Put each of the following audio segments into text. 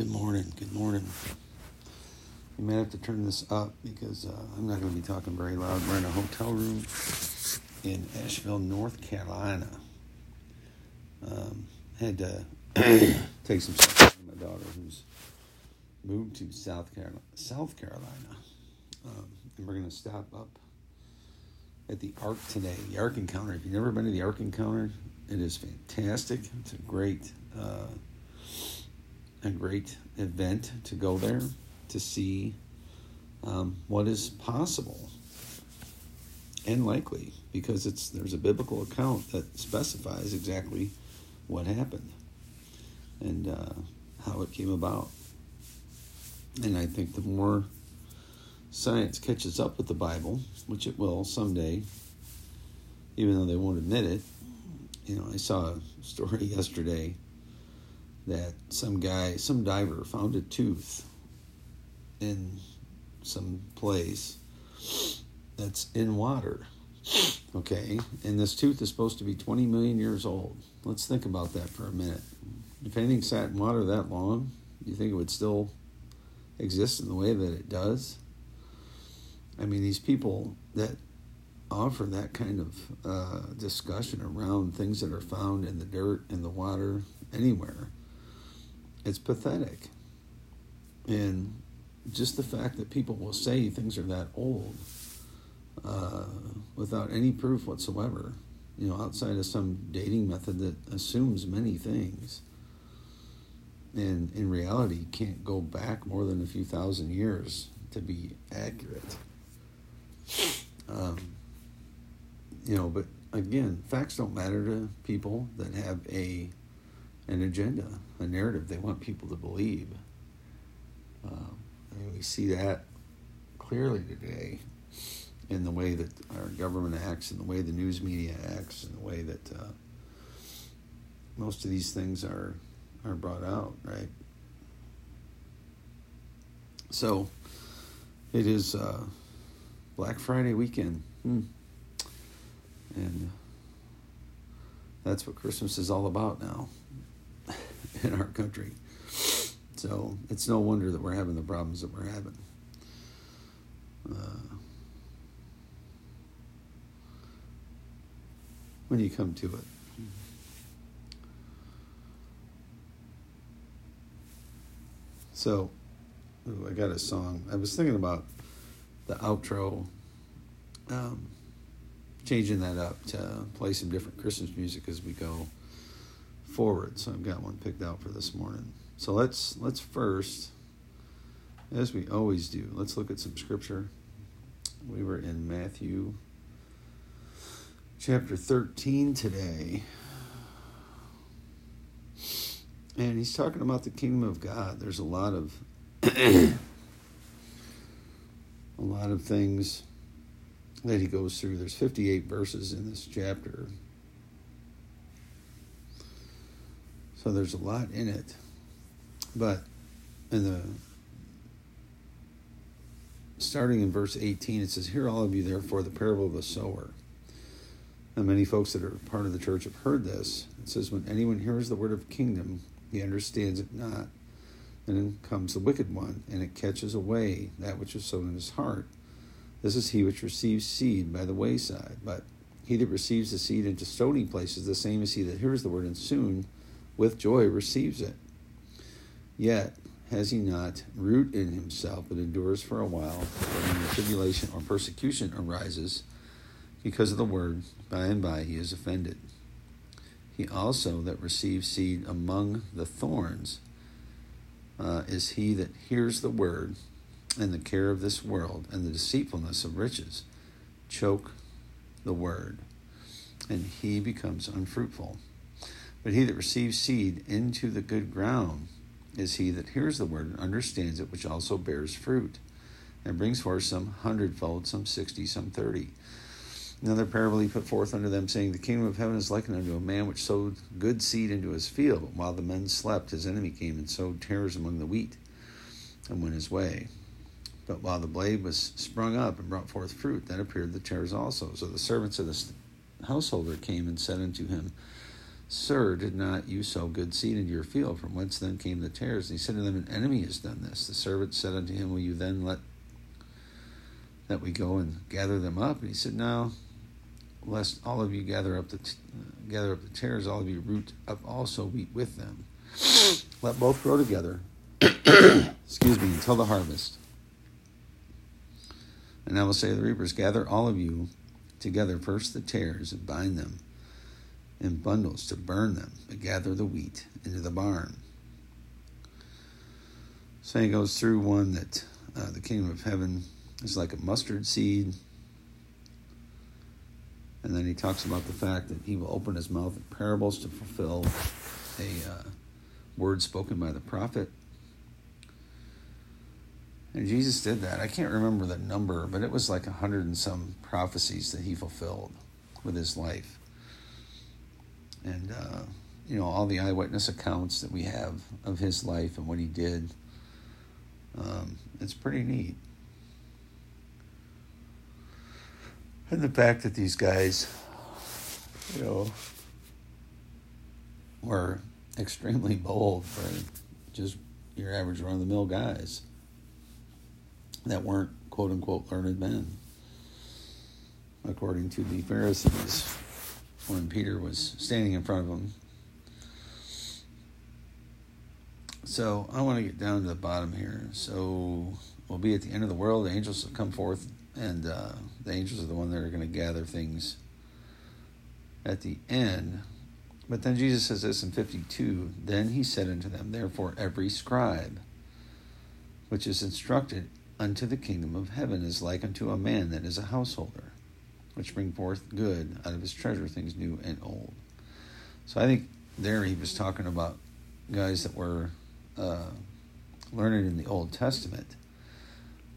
Good morning. Good morning. You might have to turn this up because uh, I'm not going to be talking very loud. We're in a hotel room in Asheville, North Carolina. Um, had to take some stuff from my daughter who's moved to South Carolina. South Carolina, um, and we're going to stop up at the Ark today. The Ark Encounter. If you've never been to the Ark Encounter, it is fantastic. It's a great. Uh, a great event to go there to see um, what is possible and likely because it's there's a biblical account that specifies exactly what happened and uh, how it came about. And i think the more science catches up with the bible which it will someday even though they won't admit it you know i saw a story yesterday that some guy, some diver, found a tooth in some place that's in water. Okay, and this tooth is supposed to be 20 million years old. Let's think about that for a minute. If anything sat in water that long, you think it would still exist in the way that it does? I mean, these people that offer that kind of uh, discussion around things that are found in the dirt, in the water, anywhere it's pathetic. And just the fact that people will say things are that old uh, without any proof whatsoever, you know, outside of some dating method that assumes many things, and in reality can't go back more than a few thousand years to be accurate. Um, you know, but again, facts don't matter to people that have a an agenda, a narrative they want people to believe. Um, and we see that clearly today in the way that our government acts, in the way the news media acts, in the way that uh, most of these things are are brought out, right? So it is uh, Black Friday weekend, hmm. and that's what Christmas is all about now. in our country. So it's no wonder that we're having the problems that we're having. Uh, when you come to it. So, ooh, I got a song. I was thinking about the outro, um, changing that up to play some different Christmas music as we go forward. So I've got one picked out for this morning. So let's let's first, as we always do, let's look at some scripture. We were in Matthew chapter 13 today. And he's talking about the kingdom of God. There's a lot of a lot of things that he goes through. There's 58 verses in this chapter. So there's a lot in it. But in the starting in verse 18, it says, Hear all of you, therefore, the parable of the sower. And many folks that are part of the church have heard this. It says, When anyone hears the word of kingdom, he understands it not. And then comes the wicked one, and it catches away that which is sown in his heart. This is he which receives seed by the wayside. But he that receives the seed into stony places, the same as he that hears the word, and soon with joy receives it. Yet has he not root in himself, but endures for a while. When the tribulation or persecution arises because of the word, by and by he is offended. He also that receives seed among the thorns uh, is he that hears the word, and the care of this world and the deceitfulness of riches choke the word, and he becomes unfruitful. But he that receives seed into the good ground is he that hears the word and understands it, which also bears fruit, and brings forth some hundredfold, some sixty, some thirty. Another parable he put forth unto them, saying, The kingdom of heaven is likened unto a man which sowed good seed into his field. But while the men slept, his enemy came and sowed tares among the wheat, and went his way. But while the blade was sprung up and brought forth fruit, then appeared the tares also. So the servants of the householder came and said unto him, Sir, did not you sow good seed into your field? From whence then came the tares? And he said to them, An enemy has done this. The servant said unto him, Will you then let that we go and gather them up? And he said, No, lest all of you gather up the t- gather up the tares, all of you root up also wheat with them. Let both grow together. excuse me, until the harvest. And I will say to the reapers, Gather all of you together first the tares and bind them in bundles to burn them, but gather the wheat into the barn. So he goes through one that uh, the kingdom of heaven is like a mustard seed. And then he talks about the fact that he will open his mouth in parables to fulfill a uh, word spoken by the prophet. And Jesus did that. I can't remember the number, but it was like a hundred and some prophecies that he fulfilled with his life and uh, you know all the eyewitness accounts that we have of his life and what he did. Um, it's pretty neat. And the fact that these guys, you know, were extremely bold for just your average run of the mill guys that weren't quote unquote learned men, according to the Pharisees when Peter was standing in front of him. So I want to get down to the bottom here. So we'll be at the end of the world. The angels have come forth, and uh, the angels are the one that are going to gather things at the end. But then Jesus says this in 52 Then he said unto them, Therefore, every scribe which is instructed unto the kingdom of heaven is like unto a man that is a householder which bring forth good out of his treasure, things new and old. So I think there he was talking about guys that were uh, learned in the Old Testament.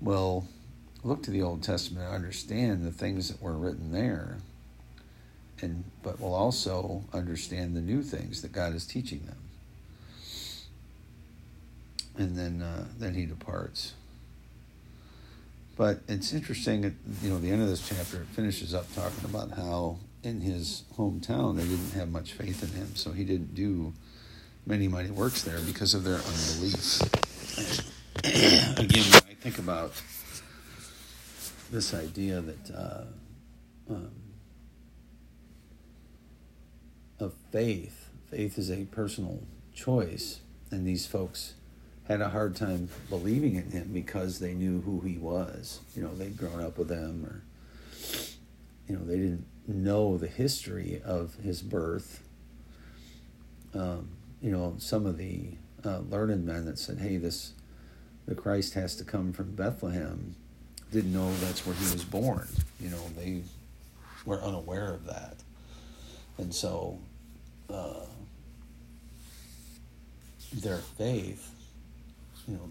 Well, look to the Old Testament and understand the things that were written there, and but will also understand the new things that God is teaching them. And then uh, then he departs. But it's interesting, at, you know, the end of this chapter, it finishes up talking about how in his hometown they didn't have much faith in him, so he didn't do many mighty works there because of their unbelief. Again, I think about this idea that uh, um, of faith, faith is a personal choice, and these folks had a hard time believing in him because they knew who he was. You know, they'd grown up with him, or you know, they didn't know the history of his birth. Um, you know, some of the uh, learned men that said, "Hey, this the Christ has to come from Bethlehem," didn't know that's where he was born. You know, they were unaware of that, and so uh, their faith you know,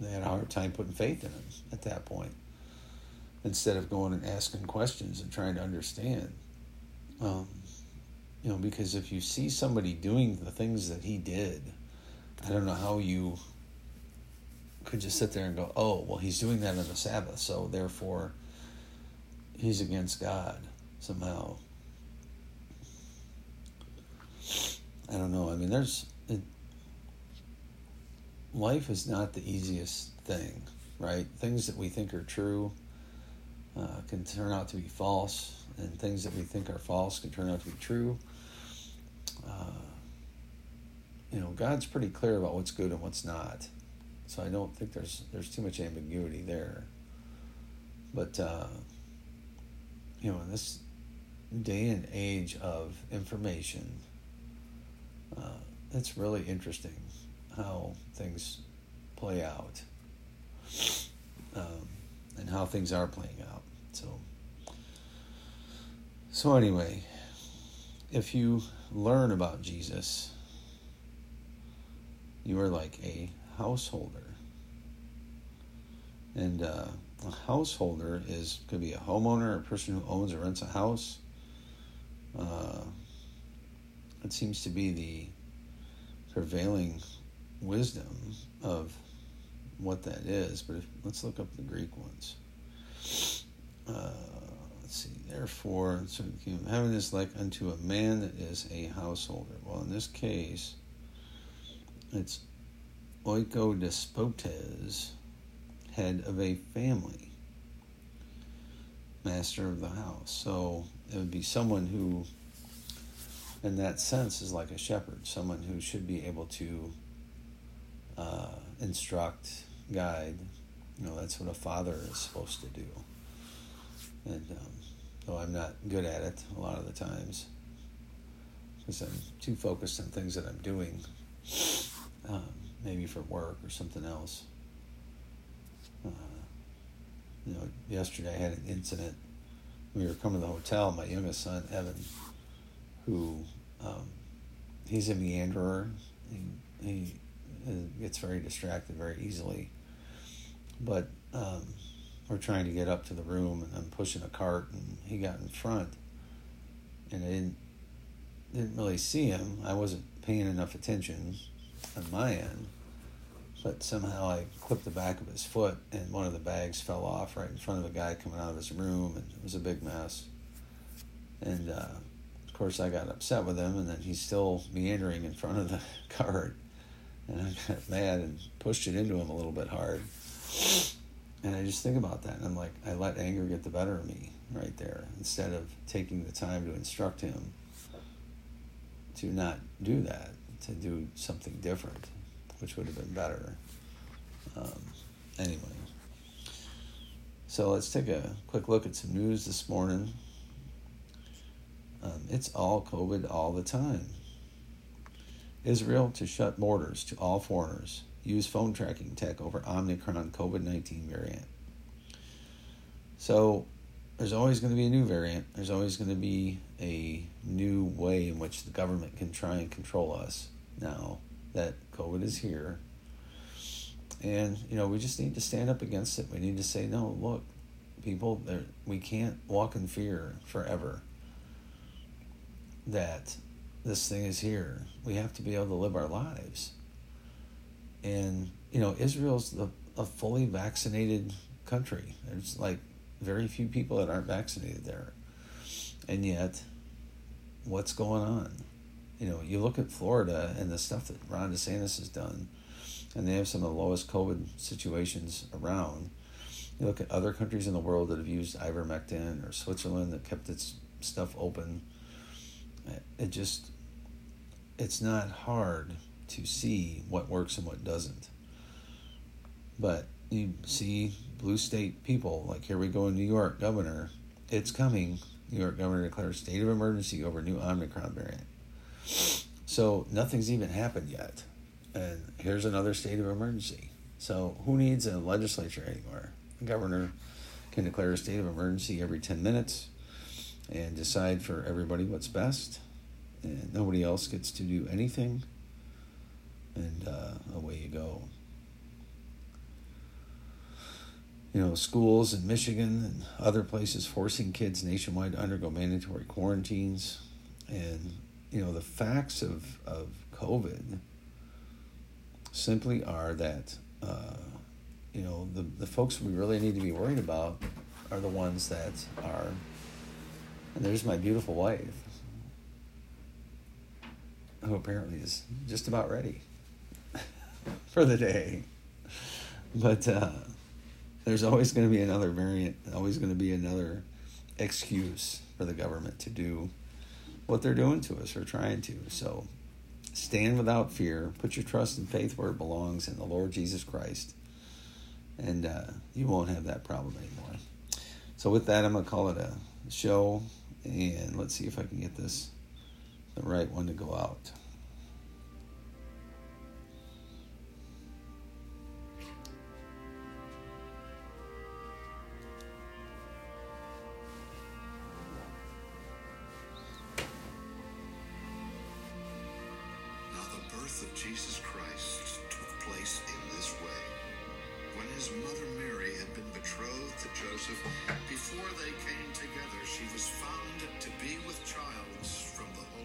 they had a hard time putting faith in him at that point. Instead of going and asking questions and trying to understand, um, you know, because if you see somebody doing the things that he did, I don't know how you could just sit there and go, "Oh, well, he's doing that on the Sabbath, so therefore he's against God somehow." I don't know. I mean, there's life is not the easiest thing, right? Things that we think are true uh, can turn out to be false, and things that we think are false can turn out to be true. Uh, you know, God's pretty clear about what's good and what's not, so I don't think there's there's too much ambiguity there. But uh, you know, in this day and age of information, uh, it's really interesting how things play out um, and how things are playing out. So, so anyway, if you learn about Jesus, you are like a householder. And uh, a householder is could be a homeowner, a person who owns or rents a house. Uh, it seems to be the prevailing wisdom of what that is, but if, let's look up the Greek ones. Uh, let's see. Therefore, so having this like unto a man that is a householder. Well, in this case, it's oikodespotes, head of a family, master of the house. So it would be someone who, in that sense, is like a shepherd, someone who should be able to uh, instruct, guide. You know, that's what a father is supposed to do. And um, though I'm not good at it a lot of the times, because I'm too focused on things that I'm doing, um, maybe for work or something else. Uh, you know, yesterday I had an incident. We were coming to the hotel. My youngest son, Evan, who um, he's a meanderer. He, he gets very distracted very easily. But um, we're trying to get up to the room, and I'm pushing a cart, and he got in front, and I didn't didn't really see him. I wasn't paying enough attention on my end, but somehow I clipped the back of his foot, and one of the bags fell off right in front of a guy coming out of his room, and it was a big mess. And uh, of course, I got upset with him, and then he's still meandering in front of the cart, and I got mad and pushed it into him a little bit hard. And I just think about that, and I'm like, I let anger get the better of me right there instead of taking the time to instruct him to not do that, to do something different, which would have been better. Um, anyway, so let's take a quick look at some news this morning. Um, it's all COVID all the time. Israel to shut borders to all foreigners. Use phone tracking tech over Omicron COVID 19 variant. So there's always going to be a new variant. There's always going to be a new way in which the government can try and control us now that COVID is here. And, you know, we just need to stand up against it. We need to say, no, look, people, we can't walk in fear forever that this thing is here. We have to be able to live our lives. And, you know, Israel's the, a fully vaccinated country. There's like very few people that aren't vaccinated there. And yet, what's going on? You know, you look at Florida and the stuff that Ron DeSantis has done, and they have some of the lowest COVID situations around. You look at other countries in the world that have used ivermectin or Switzerland that kept its stuff open. It just, it's not hard to see what works and what doesn't. But you see blue state people, like here we go in New York, governor, it's coming. New York governor declares state of emergency over new Omicron variant. So nothing's even happened yet. And here's another state of emergency. So who needs a legislature anymore? The governor can declare a state of emergency every 10 minutes and decide for everybody what's best. And nobody else gets to do anything. And uh, away you go. you know, schools in Michigan and other places forcing kids nationwide to undergo mandatory quarantines. And, you know, the facts of, of COVID simply are that, uh, you know, the, the folks we really need to be worried about are the ones that are, and there's my beautiful wife, who apparently is just about ready for the day. But, uh, there's always going to be another variant, always going to be another excuse for the government to do what they're doing to us or trying to. So stand without fear, put your trust and faith where it belongs in the Lord Jesus Christ, and uh, you won't have that problem anymore. So, with that, I'm going to call it a show, and let's see if I can get this the right one to go out. Now the birth of Jesus Christ took place in this way. When his mother Mary had been betrothed to Joseph, before they came together, she was found to be with child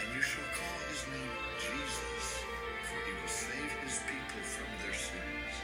and you shall call his name Jesus, for he will save his people from their sins.